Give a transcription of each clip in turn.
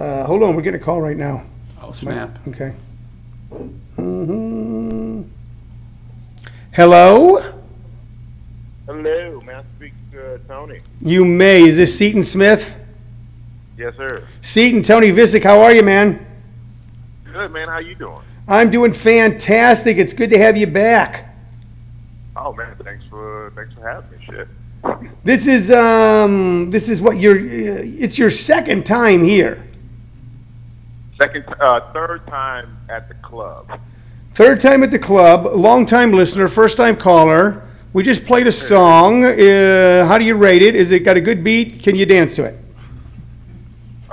Uh, hold on, we're getting a call right now. Oh, snap. Okay. Mhm. Hello? Hello, may I speak to uh, Tony? You may. Is this Seaton Smith? Yes, sir. Seaton, Tony Vicich, how are you, man? Good, man. How you doing? I'm doing fantastic. It's good to have you back. Oh, man. Thanks for thanks for having me. Shit. This is um this is what your uh, it's your second time here. Second, uh, third time at the club. Third time at the club, long time listener, first time caller. We just played a song. Uh, how do you rate it? Is it got a good beat? Can you dance to it?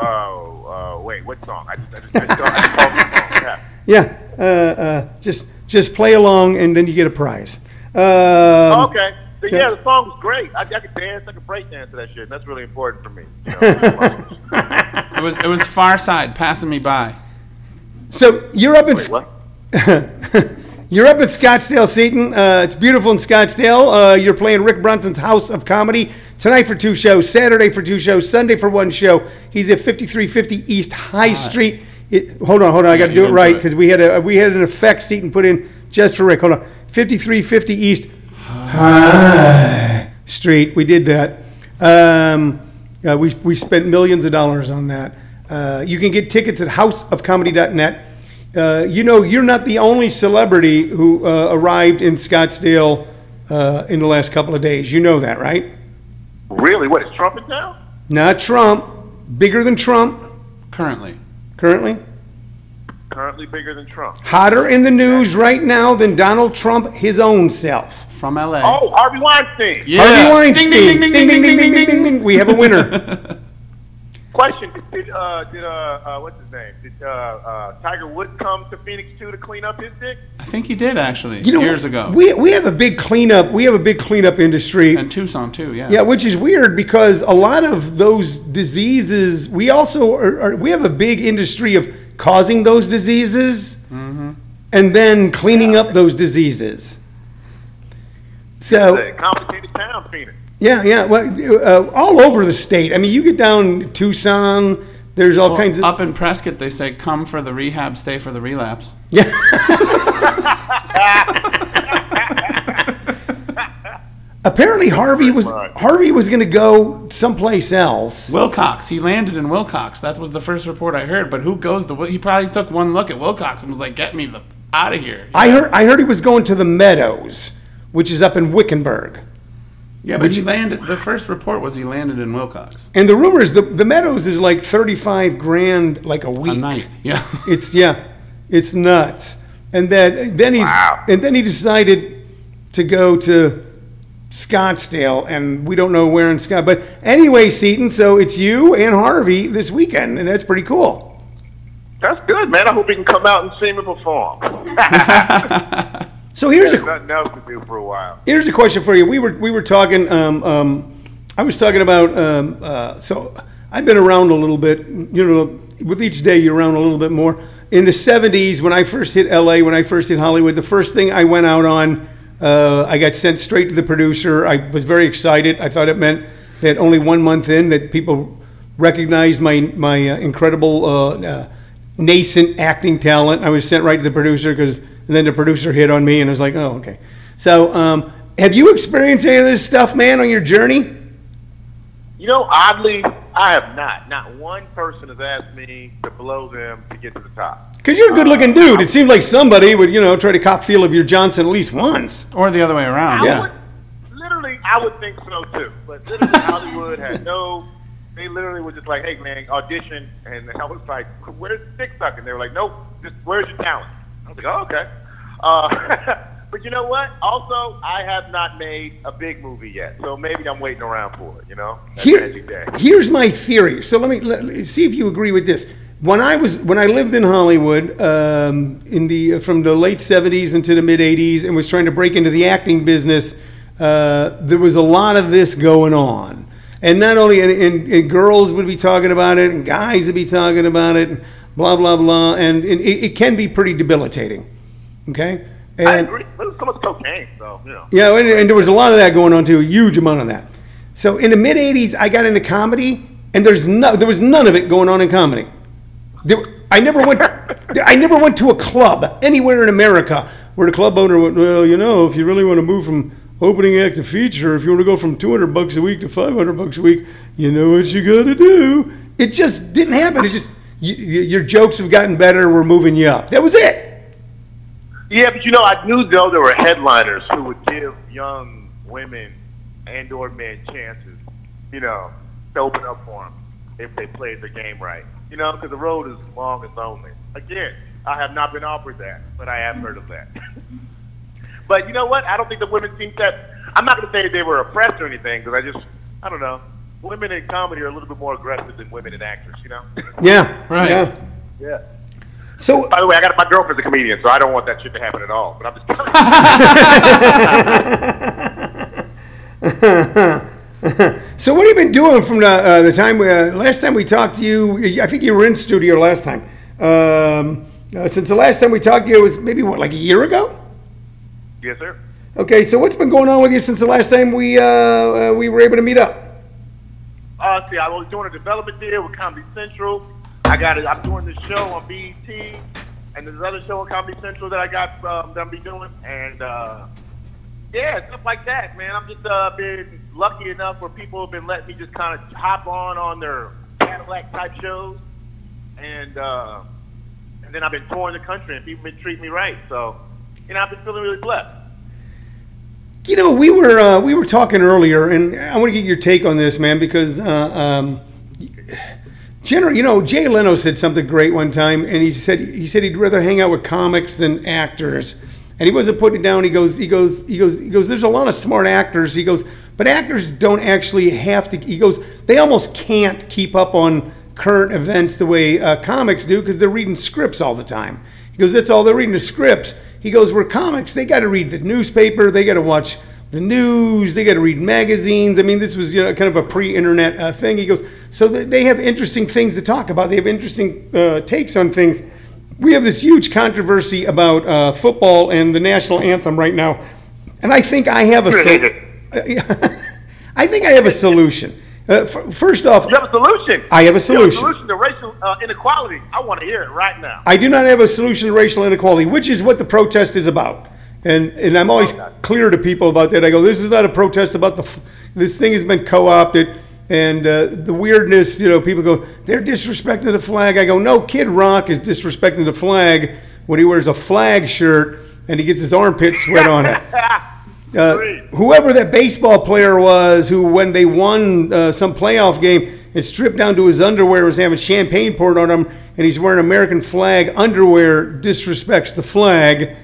Oh, uh, wait. What song? I just, I just, I just, I just. Yeah. Yeah, uh, uh, just just play along and then you get a prize. Um, okay. So, yeah, the song was great. I, I could dance. I could break dance to that shit. And that's really important for me. You know? It was it was Pharcyde passing me by. So you're up in Wait, what? you're up at Scottsdale, Seaton. Uh, it's beautiful in Scottsdale. Uh, you're playing Rick Bronson's House of Comedy tonight for two shows, Saturday for two shows, Sunday for one show. He's at 5350 East High Street. It, hold on, hold on. I got to do it right because we had a we had an effect Seaton put in just for Rick. Hold on, 5350 East High Street. We did that. Um, uh, we we spent millions of dollars on that. Uh, you can get tickets at houseofcomedy.net. Uh, you know, you're not the only celebrity who uh, arrived in Scottsdale uh, in the last couple of days. You know that, right? Really? What is Trump in town? Not Trump, bigger than Trump Currently. currently. Currently bigger than Trump. Hotter in the news right now than Donald Trump his own self. From LA. Oh, Harvey Weinstein. yeah. Harvey Weinstein. Ding, ding, ding, ding, ding, ding, ding, ding, ding. We have a winner. Question: Did uh, did uh, uh, what's his name? Did uh, uh, Tiger Woods come to Phoenix too to clean up his dick? I think he did actually You know, years ago. we we have a big cleanup. We have a big cleanup industry. and Tucson too. Yeah. Yeah, which is weird because a lot of those diseases, we also are, are we have a big industry of causing those diseases and then cleaning up those diseases. So It's a complicated town, Phoenix. yeah, yeah, well, uh, all over the state. I mean, you get down Tucson. There's all Well, kinds of up in Prescott, they say, "Come for the rehab, stay for the relapse." yeah. Apparently, Harvey was much. Harvey was going to go someplace else. Willcox. He landed in Willcox. That was the first report I heard. But who goes to? Wil- He probably took one look at Willcox and was like, "Get me the out of here." I heard I heard he was going to the Meadows, which is up in Wickenburg. Yeah, but he landed. The first report was he landed in Willcox And the rumor is the the Meadows is like thirty five grand like a week. a week. night. Yeah. It's yeah, it's nuts. And then then he's Wow. and then he decided to go to Scottsdale, and we don't know where in Scott. But anyway, Seaton, so it's you and Harvey this weekend, and that's pretty cool. That's good, man. I hope you can come out and see me perform. So here's There's a nothing else to do for a while. Here's a question for you. We were we were talking. Um, um, I was talking about. Um, uh, so I've been around a little bit. You know, with each day you're around a little bit more. In the '70s, when I first hit LA, when I first hit Hollywood, the first thing I went out on, uh, I got sent straight to the producer. I was very excited. I thought it meant that only one month in that people recognized my my uh, incredible uh, uh, nascent acting talent. I was sent right to the producer because then the producer hit on me and I was like, oh okay. So um, have you experienced any of this stuff, man, on your journey? You know, oddly, I have not. Not one person has asked me to blow them to get to the top. Because you're a good-looking dude. It seems like somebody would, you know, try to cop feel of your Johnson at least once. Or the other way around. I Yeah. would, literally, I would think so too. But literally, Hollywood had no. They literally were just like, "Hey, man, audition," and I was like, "Where's the dick sucking?" They were like, "Nope, just where's your talent?" I was like, "Oh, okay." Uh, but you know what? Also, I have not made a big movie yet, so maybe I'm waiting around for it. You know, Here, day. here's my theory. So let me let, see if you agree with this. When I was when I lived in Hollywood um, in the from the late '70s into the mid '80s and was trying to break into the acting business, uh, there was a lot of this going on. And not only and, and, and girls would be talking about it, and guys would be talking about it, and blah blah blah, and, and it, it can be pretty debilitating. Okay, and I agree. It's so much cocaine, so you know. yeah, and, and there was a lot of that going on too, a huge amount of that. So in the mid '80s, I got into comedy, and there's no, there was none of it going on in comedy. There, I never went. I never went to a club anywhere in America where the club owner went. Well, you know, if you really want to move from opening act to feature, if you want to go from two hundred bucks a week to five hundred bucks a week, you know what you got to do. It just didn't happen. It just y y your jokes have gotten better. We're moving you up. That was it. Yeah, but you know, I knew though there were headliners who would give young women and or men chances, you know, to open up for them if they played the game right. You know, because the road is long and lonely. Again, I have not been offered that, but I have heard of that. but you know what? I don't think the women seem that. I'm not going to say that they were oppressed or anything, because I just, I don't know. Women in comedy are a little bit more aggressive than women in actors, you know? Yeah. Right. Yeah. yeah. So By the way, I got my girlfriend's a comedian, so I don't want that shit to happen at all. But I'm just telling you. So what have you been doing from the, uh, the time uh, last time we talked to you? I think you were in studio last time. Um, uh, since the last time we talked to you, it was maybe what, like a year ago? yes, sir. Okay, so what's been going on with you since the last time we uh, uh, we were able to meet up? Uh, see, I was doing a development deal with Comedy Central. I got it. I'm doing this show on BET, and there's another show on Comedy Central that I got um, that I'm be doing, and uh, yeah, stuff like that, man. I'm just uh, been lucky enough where people have been letting me just kind of hop on on their Cadillac type shows, and uh, and then I've been touring the country, and people been treating me right. So, you know, I've been feeling really blessed. You know, we were uh, we were talking earlier, and I want to get your take on this, man, because uh, um, General, you know, Jay Leno said something great one time, and he said he said he'd rather hang out with comics than actors, and he wasn't putting it down. He goes, he goes, he goes, he goes. There's a lot of smart actors. He goes, but actors don't actually have to. He goes, they almost can't keep up on current events the way uh, comics do because they're reading scripts all the time. He goes, that's all they're reading is scripts. He goes, we're comics. They got to read the newspaper. They got to watch the news. They got to read magazines. I mean, this was you know kind of a pre-internet uh, thing. He goes, so th- they have interesting things to talk about. They have interesting uh, takes on things. We have this huge controversy about uh, football and the national anthem right now, and I think I have a. sol- I think I have a solution. Uh, f- first off, You have a solution. I have a You solution. have a solution to racial uh, inequality. I want to hear it right now. I do not have a solution to racial inequality, which is what the protest is about. And, and I'm always clear to people about that. I go, this is not a protest about the, f- this thing has been co-opted. And uh, the weirdness, you know, people go, they're disrespecting the flag. I go, no, Kid Rock is disrespecting the flag when he wears a flag shirt and he gets his armpit sweat on it. Uh, whoever that baseball player was who, when they won uh, some playoff game, is stripped down to his underwear, was having champagne poured on him, and he's wearing American flag underwear, disrespects the flag.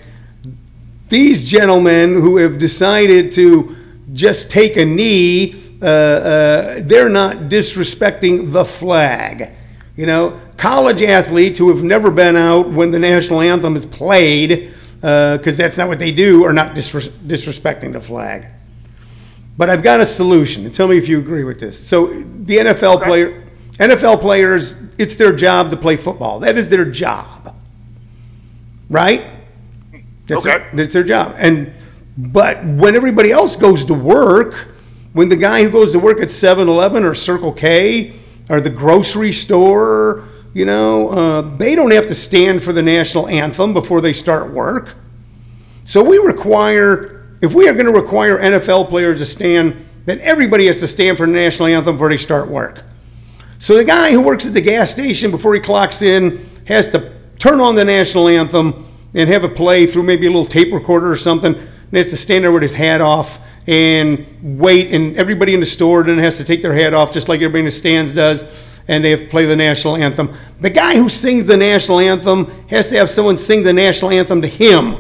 These gentlemen who have decided to just take a knee, uh, uh, they're not disrespecting the flag. You know, college athletes who have never been out when the national anthem is played, because that's not what they do, are not disres- disrespecting the flag. But I've got a solution. Tell me if you agree with this. So the NFL player, NFL players, it's their job to play football. That is their job, right? That's Okay. their, that's their job. And but when everybody else goes to work, when the guy who goes to work at 7-Eleven or Circle K or the grocery store, you know, uh, they don't have to stand for the national anthem before they start work. So we require, if we are going to require NFL players to stand, then everybody has to stand for the national anthem before they start work. So the guy who works at the gas station before he clocks in has to turn on the national anthem and have it play through maybe a little tape recorder or something, and has to stand there with his hat off and wait, and everybody in the store then has to take their hat off just like everybody in the stands does, and they have to play the national anthem. The guy who sings the national anthem has to have someone sing the national anthem to him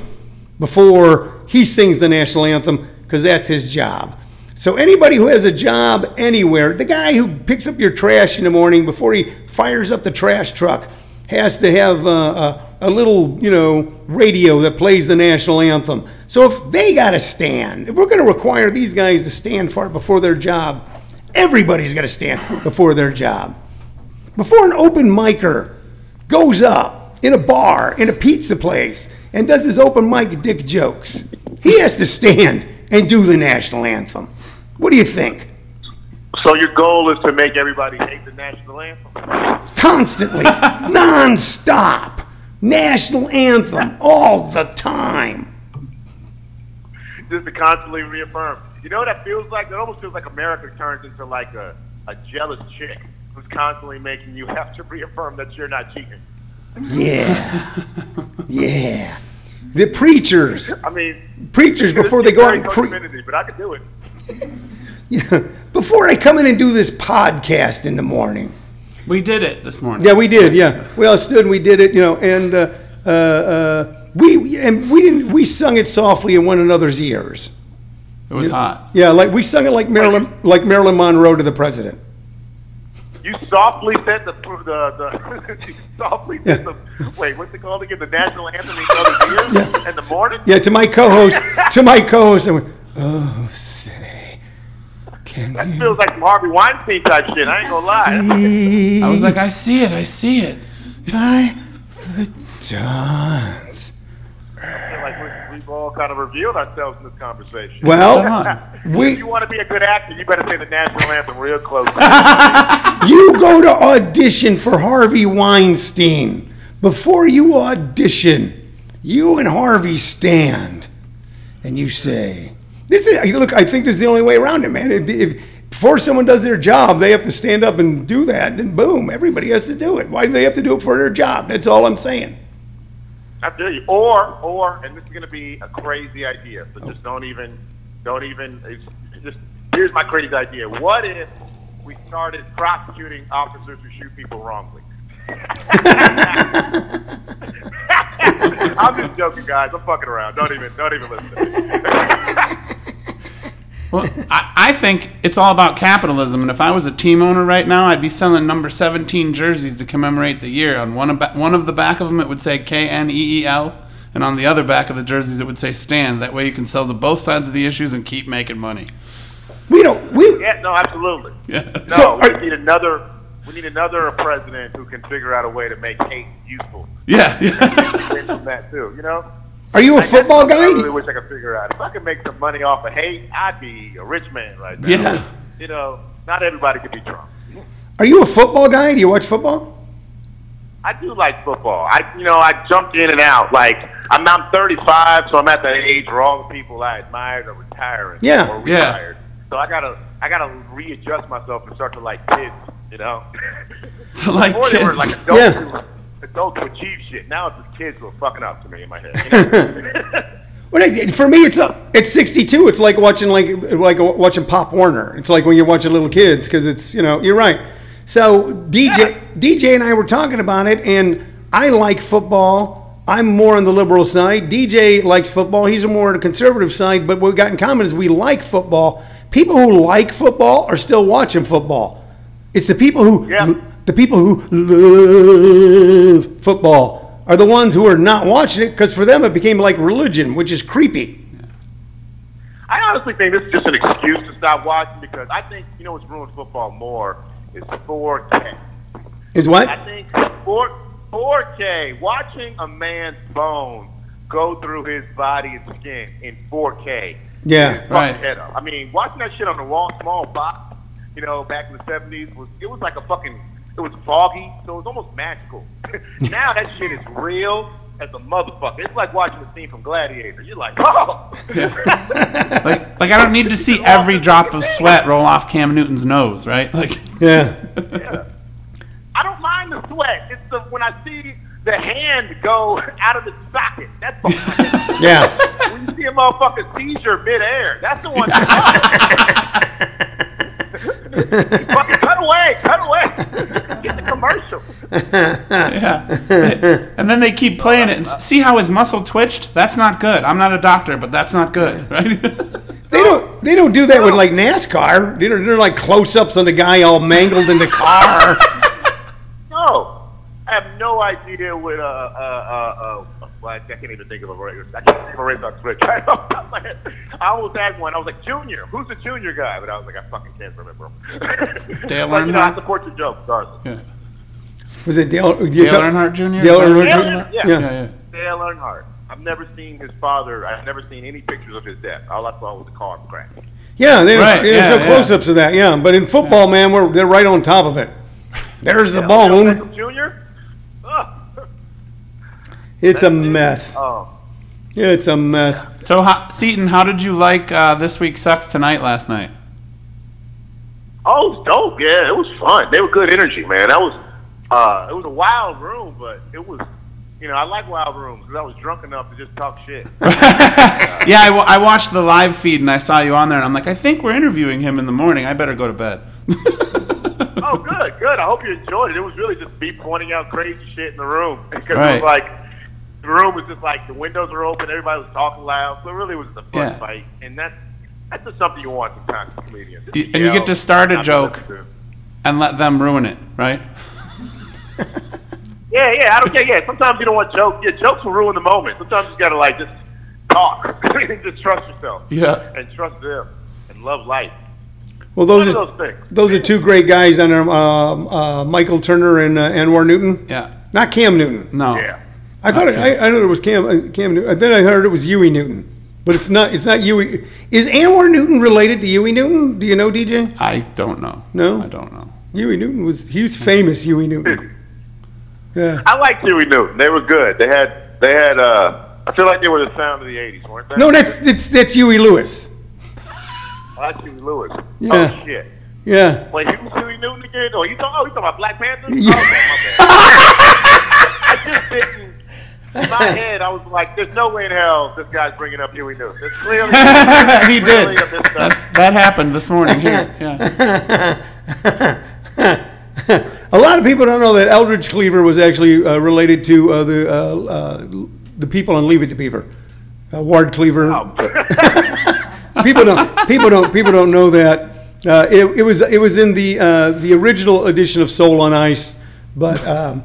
before he sings the national anthem because that's his job. So anybody who has a job anywhere, the guy who picks up your trash in the morning before he fires up the trash truck has to have a, a little, you know, radio that plays the national anthem. So if they got to stand, if we're going to require these guys to stand it before their job, everybody's got to stand before their job. Before an open micer goes up in a bar, in a pizza place, and does his open mic dick jokes, he has to stand and do the national anthem. What do you think? So your goal is to make everybody hate the national anthem? Constantly, non-stop, national anthem all the time. Just to constantly reaffirm. You know what that feels like? It almost feels like America turns into like a, a jealous chick who's constantly making you have to reaffirm that you're not cheating. Yeah, yeah. The preachers, I mean, preachers before they go out and pre- community, but I could do it. Yeah, before I come in and do this podcast in the morning. We did it this morning. Yeah, we did. Yeah, we all stood and we did it. You know, and uh, uh, uh, we and we didn't. We sung it softly in one another's ears. It was hot. Yeah, like we sung it like Marilyn, like Marilyn Monroe to the president. You softly said the the, the softly said the wait, what's it called again? The national anthem in each other's ears in the morning. Yeah, to my co-host, to my co-host, I went, "Oh, say, can That you feels like Harvey Weinstein type shit. I ain't gonna lie. I was like, I see it. I see it. by the dawn's I feel like we- we've all kind of revealed ourselves in this conversation. Well, we, if you want to be a good actor, you better say the national anthem real close. you go to audition for Harvey Weinstein. Before you audition, you and Harvey stand and you say, "This is look. I think this is the only way around it, man. If, if before someone does their job, they have to stand up and do that. Then boom, everybody has to do it. Why do they have to do it for their job? That's all I'm saying. I feel you. Or, or, and this is going to be a crazy idea, so just oh. don't even, don't even. Just here's my crazy idea. What if we started prosecuting officers who shoot people wrongly? I'm just joking, guys. I'm fucking around. Don't even, don't even listen. To me. Well, I, I think it's all about capitalism. And if I was a team owner right now, I'd be selling number 17 jerseys to commemorate the year. On one of, one of the back of them, it would say K N E E L. And on the other back of the jerseys, it would say stand. That way you can sell to both sides of the issues and keep making money. We don't. We yeah, no, absolutely. Yeah. No, So, we are- need another. We need another president who can figure out a way to make hate useful. Yeah. yeah. From that too, you know. Are you a football guy? I really wish I could figure out. If I could make some money off of hate, I'd be a rich man right now. Yeah. You know, not everybody could be Trump. Are you a football guy? Do you watch football? I do like football. I, you know, I jumped in and out. Like I'm, I'm 35, so I'm at that age where all the people I admired are retiring. Yeah. Or Yeah. So I gotta, I gotta readjust myself and start to like kids. You know. To like Before they were like kids. adults, Yeah. Adults who achieve shit. Now it's the kids who are fucking up to me in my head. You know? Well, for me, it's uh, it's 62. It's like watching like like uh, watching Pop Warner. It's like when you're watching little kids because it's you know you're right. So DJ DJ and I were talking about it, and I like football. I'm more on the liberal side. DJ likes football. He's more on the conservative side. But what we got in common is we like football. People who like football are still watching football. It's the people who Yeah. The people who love football are the ones who are not watching it because for them it became like religion, which is creepy. I honestly think this is just an excuse to stop watching because I think you know what's ruined football more is 4K. Is what? I think 4 4K watching a man's bone go through his body and skin in 4K. Yeah. Right. head up. I mean, watching that shit on the wall, small box, you know, back in the 70s was it was like a fucking it was foggy, so it was almost magical. now that shit is real as a motherfucker. It's like watching a scene from Gladiator. You're like, oh. Like, like I don't need to see every drop of sweat roll off Cam Newton's nose, right? Like, Yeah. Yeah. I don't mind the sweat. It's the when I see the hand go out of the socket. That's the one. Yeah. when you see a motherfucker seizure midair. That's the one. Fucking cut away, cut away. Get the commercial. yeah. And then they keep playing it and see how his muscle twitched? That's not good. I'm not a doctor, but that's not good, right? They don't they don't do that with like NASCAR. They're, they're like close ups on the guy all mangled in the car. No, I have no idea what uh uh uh. Well, I can't even think of a race. I can't think of a race on Twitch. I almost had one. I was like, Junior. Who's the Junior guy? But I was like, I fucking can't remember him. Dale but, you know, I Earnhardt? support your joke, regardless. yeah. Was it Dale? Dale talk- Earnhardt Jr.? Dale Is that what Earnhardt Dale talking Jr.? Yeah. Yeah. Yeah, yeah. Dale Earnhardt. I've never seen his father. I've never seen any pictures of his death. All I saw was the car crash. Yeah, they, Right, there's yeah, no yeah. close-ups of that. Yeah, but in football, man, we're they're right on top of it. There's the Odell bone. Beckham Jr. Ugh. It's a mess. Oh. It's a mess. So, how, Seaton, how did you like uh, this week sucks tonight last night? Oh, it was dope. Yeah, it was fun. They were good energy, man. That was uh, it was a wild room, but it was, you know, I like wild rooms because I was drunk enough to just talk shit. Yeah, I, watched the live feed and I saw you on there, and I'm like, I think we're interviewing him in the morning. I better go to bed. oh, good, good. I hope you enjoyed it. It was really just me pointing out crazy shit in the room because it Right. was like the room was just like the windows were open, everybody was talking loud, so it really was a fun Yeah. fight, and that's that's just something you want sometimes as comedians. You- and you get to start a Not joke. to. and let them ruin it, right? Yeah, yeah, I don't care. Yeah, sometimes you don't want jokes. Yeah, jokes will ruin the moment. Sometimes you gotta like just talk and just trust yourself. Yeah. and trust them and love life. Well, One those are those things. those are two great guys under there. Um, uh, Michael Turner and uh, Anwar Newton. Yeah. Not Cam Newton. No. Yeah. I thought it, I, I thought it was Cam uh, Cam Newton. Then I heard it was Huey Newton, but it's not. It's not Huey. Is Anwar Newton related to Huey Newton? Do you know DJ? I don't know. No? I don't know. Huey Newton was he was famous. Huey Newton. Yeah. I like Huey Newton. They were good. They had they had. uh I feel like they were the sound of the '80s, weren't they? No, that's that's that's Huey Lewis. Oh, that's Huey Lewis. Yeah. Oh shit. Yeah. Wait, who's Huey Newton again? Oh, you talking? Oh, you talking about Black Panther? Yeah. Oh, okay, my bad. I just didn't. In my head, I was like, "There's no way in hell this guy's bringing up Huey Newton." It's clearly he clearly did. a. That's that happened this morning here. Yeah. A lot of people don't know that Eldridge Cleaver was actually uh, related to uh, the uh, uh, the people on Leave It to Beaver. Uh, Ward Cleaver. Oh. people don't people don't people don't know that. Uh, it, it was it was in the uh, the original edition of Soul on Ice, but um,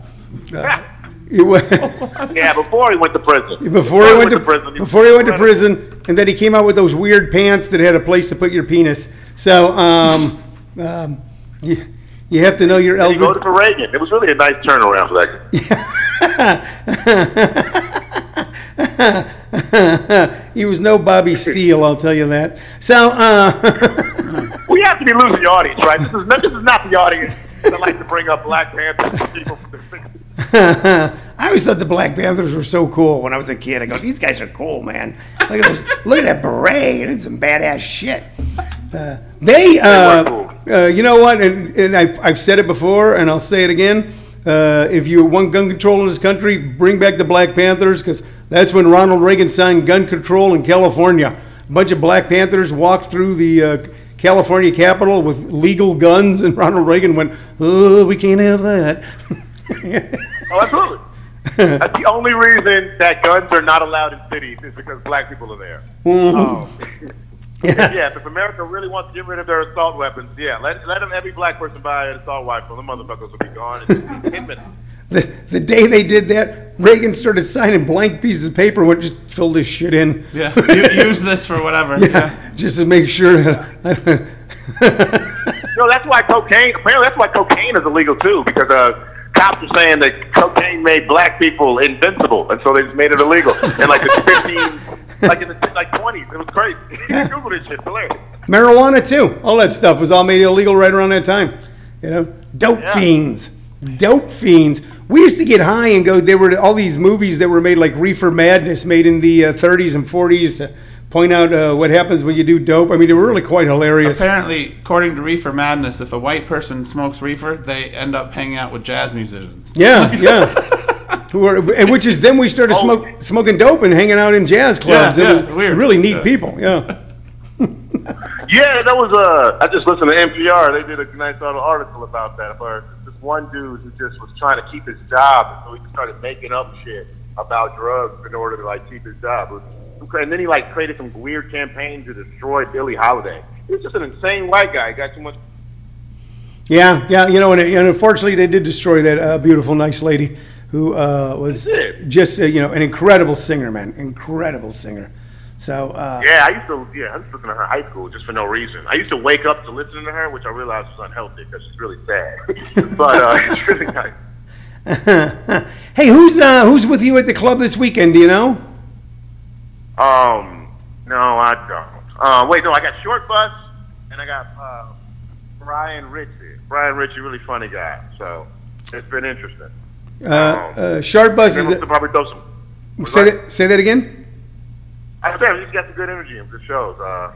it was yeah, before he went to prison. before he went to prison. before he went to prison, and then he came out with those weird pants that had a place to put your penis. So um, um, you, you have to know your He Eldridge. voted for Reagan. It was really a nice turnaround for that. guy. he was no Bobby Seale, I'll tell you that. So, uh, We have to be losing the audience, right? This is not, this is not the audience that like to bring up Black Panthers and people from the 60s. I always thought the Black Panthers were so cool when I was a kid. I go, these guys are cool, man. Look at those, look at that beret. It's some badass shit. Uh, they, uh, uh, you know what? And, and I've, I've said it before, and I'll say it again. Uh, if you want gun control in this country, bring back the Black Panthers because that's when Ronald Reagan signed gun control in California. A bunch of Black Panthers walked through the uh, California Capitol with legal guns, and Ronald Reagan went, "Oh, we can't have that." Oh, absolutely. That's the only reason that guns are not allowed in cities is because black people are there. Um, yeah, if America really wants to get rid of their assault weapons, yeah, let, let them, every black person buy an assault rifle. The motherfuckers will be gone in 10 minutes. The, the day they did that, Reagan started signing blank pieces of paper and went just filled this shit in. Yeah. Use this for whatever. Yeah. Just to make sure. No, that's why cocaine. Apparently, that's why cocaine is illegal too, because uh, cops are saying that cocaine made black people invincible, and so they just made it illegal. In like the 15, like in the like 20s, it was crazy. Google this shit, hilarious. Marijuana too. All that stuff was all made illegal right around that time. You know, dope Yeah. fiends, dope fiends. We used to get high and go. There were all these movies that were made like Reefer Madness, made in the uh, 30s and 40s, to point out uh, what happens when you do dope. I mean, they were really quite hilarious. Apparently, according to Reefer Madness, if a white person smokes reefer, they end up hanging out with jazz musicians. Yeah, yeah. Who are, and which is then we started Oh. smoke, smoking dope and hanging out in jazz clubs. Yeah, it was yeah, weird. really neat Yeah. people. Yeah. Yeah, that was uh. I just listened to NPR. They did a nice little article about that. Where this one dude who just was trying to keep his job, so he started making up shit about drugs in order to like keep his job. Was- And then he like created some weird campaign to destroy Billie Holiday. He was just an insane white guy. He got too much. Yeah, yeah, you know, and, and unfortunately, they did destroy that uh, beautiful, nice lady who uh, was just, uh, you know, an incredible singer, man, incredible singer. So, uh, Yeah, I used to. Yeah, I used to listen to her in high school just for no reason. I used to wake up to listen to her, which I realized was unhealthy because she's really sad. but uh, it's really nice. hey, who's uh, who's with you at the club this weekend? Do you know? Um, no, I don't. Uh, wait, no, I got Short Bus, and I got uh, Brian Ritchie. Brian Ritchie, really funny guy. So it's been interesting. Uh, uh, Sharp Bus is, we'll probably throw some. say that, say that again? I said he's got some good energy and good shows. Uh,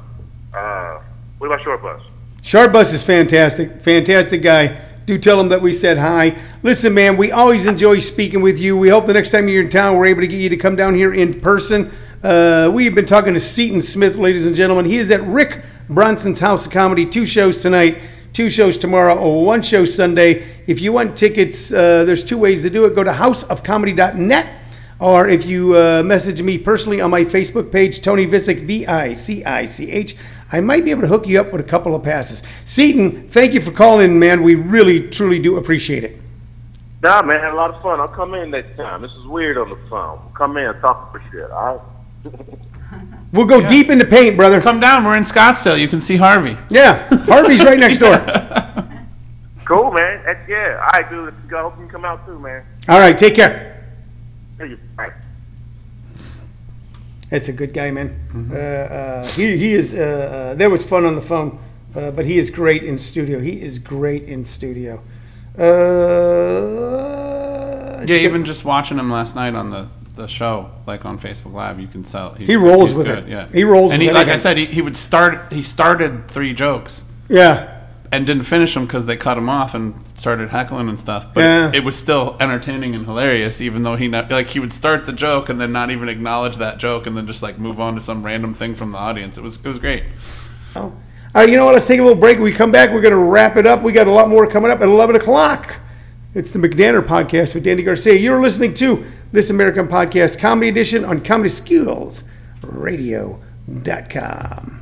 uh, what about Short Bus? Sharp Bus is fantastic, fantastic guy. Do tell him that we said hi. Listen, man, we always enjoy speaking with you. We hope the next time you're in town, we're able to get you to come down here in person. Uh, we've been talking to Seaton Smith, ladies and gentlemen. He is at Rick Bronson's House of Comedy. Two shows tonight, two shows tomorrow, or one show Sunday. If you want tickets, uh, there's two ways to do it. Go to houseofcomedy.net. Or if you uh, message me personally on my Facebook page, Tony Vicich, V I C I C H, I might be able to hook you up with a couple of passes. Seaton, thank you for calling, man. We really, truly do appreciate it. Nah, man, had a lot of fun. I'll come in next time. This is weird on the phone. Come in, talk for shit. All right. We'll go deep into paint, brother. Come down. We're in Scottsdale. You can see Harvey. Yeah, Harvey's right next door. Cool, man. Heck yeah. All right, dude. I hope you can come out too, man. All right, take care. Thank you. All right. That's a good guy, man. Uh, uh, he, he is, uh, uh, there was fun on the phone, uh, but he is great in studio. He is great in studio. Uh, Yeah, even just watching him last night on the, the show, like on Facebook Live, you can tell he's, He rolls he's with good, it. Yeah, He rolls And with he, like I anything. said, he, he would start. He started three jokes yeah. And didn't finish them because they cut him off and started heckling and stuff. But Yeah. it, it was still entertaining and hilarious, even though he not, like he would start the joke and then not even acknowledge that joke and then just like move on to some random thing from the audience. It was it was great. Oh. All right, you know what? Let's take a little break. When we come back, we're going to wrap it up. We got a lot more coming up at 11 o'clock. It's the McDanner Podcast with Danny Garcia. You're listening to This American Podcast Comedy Edition on Comedy Skills ComedySkillsRadio.com.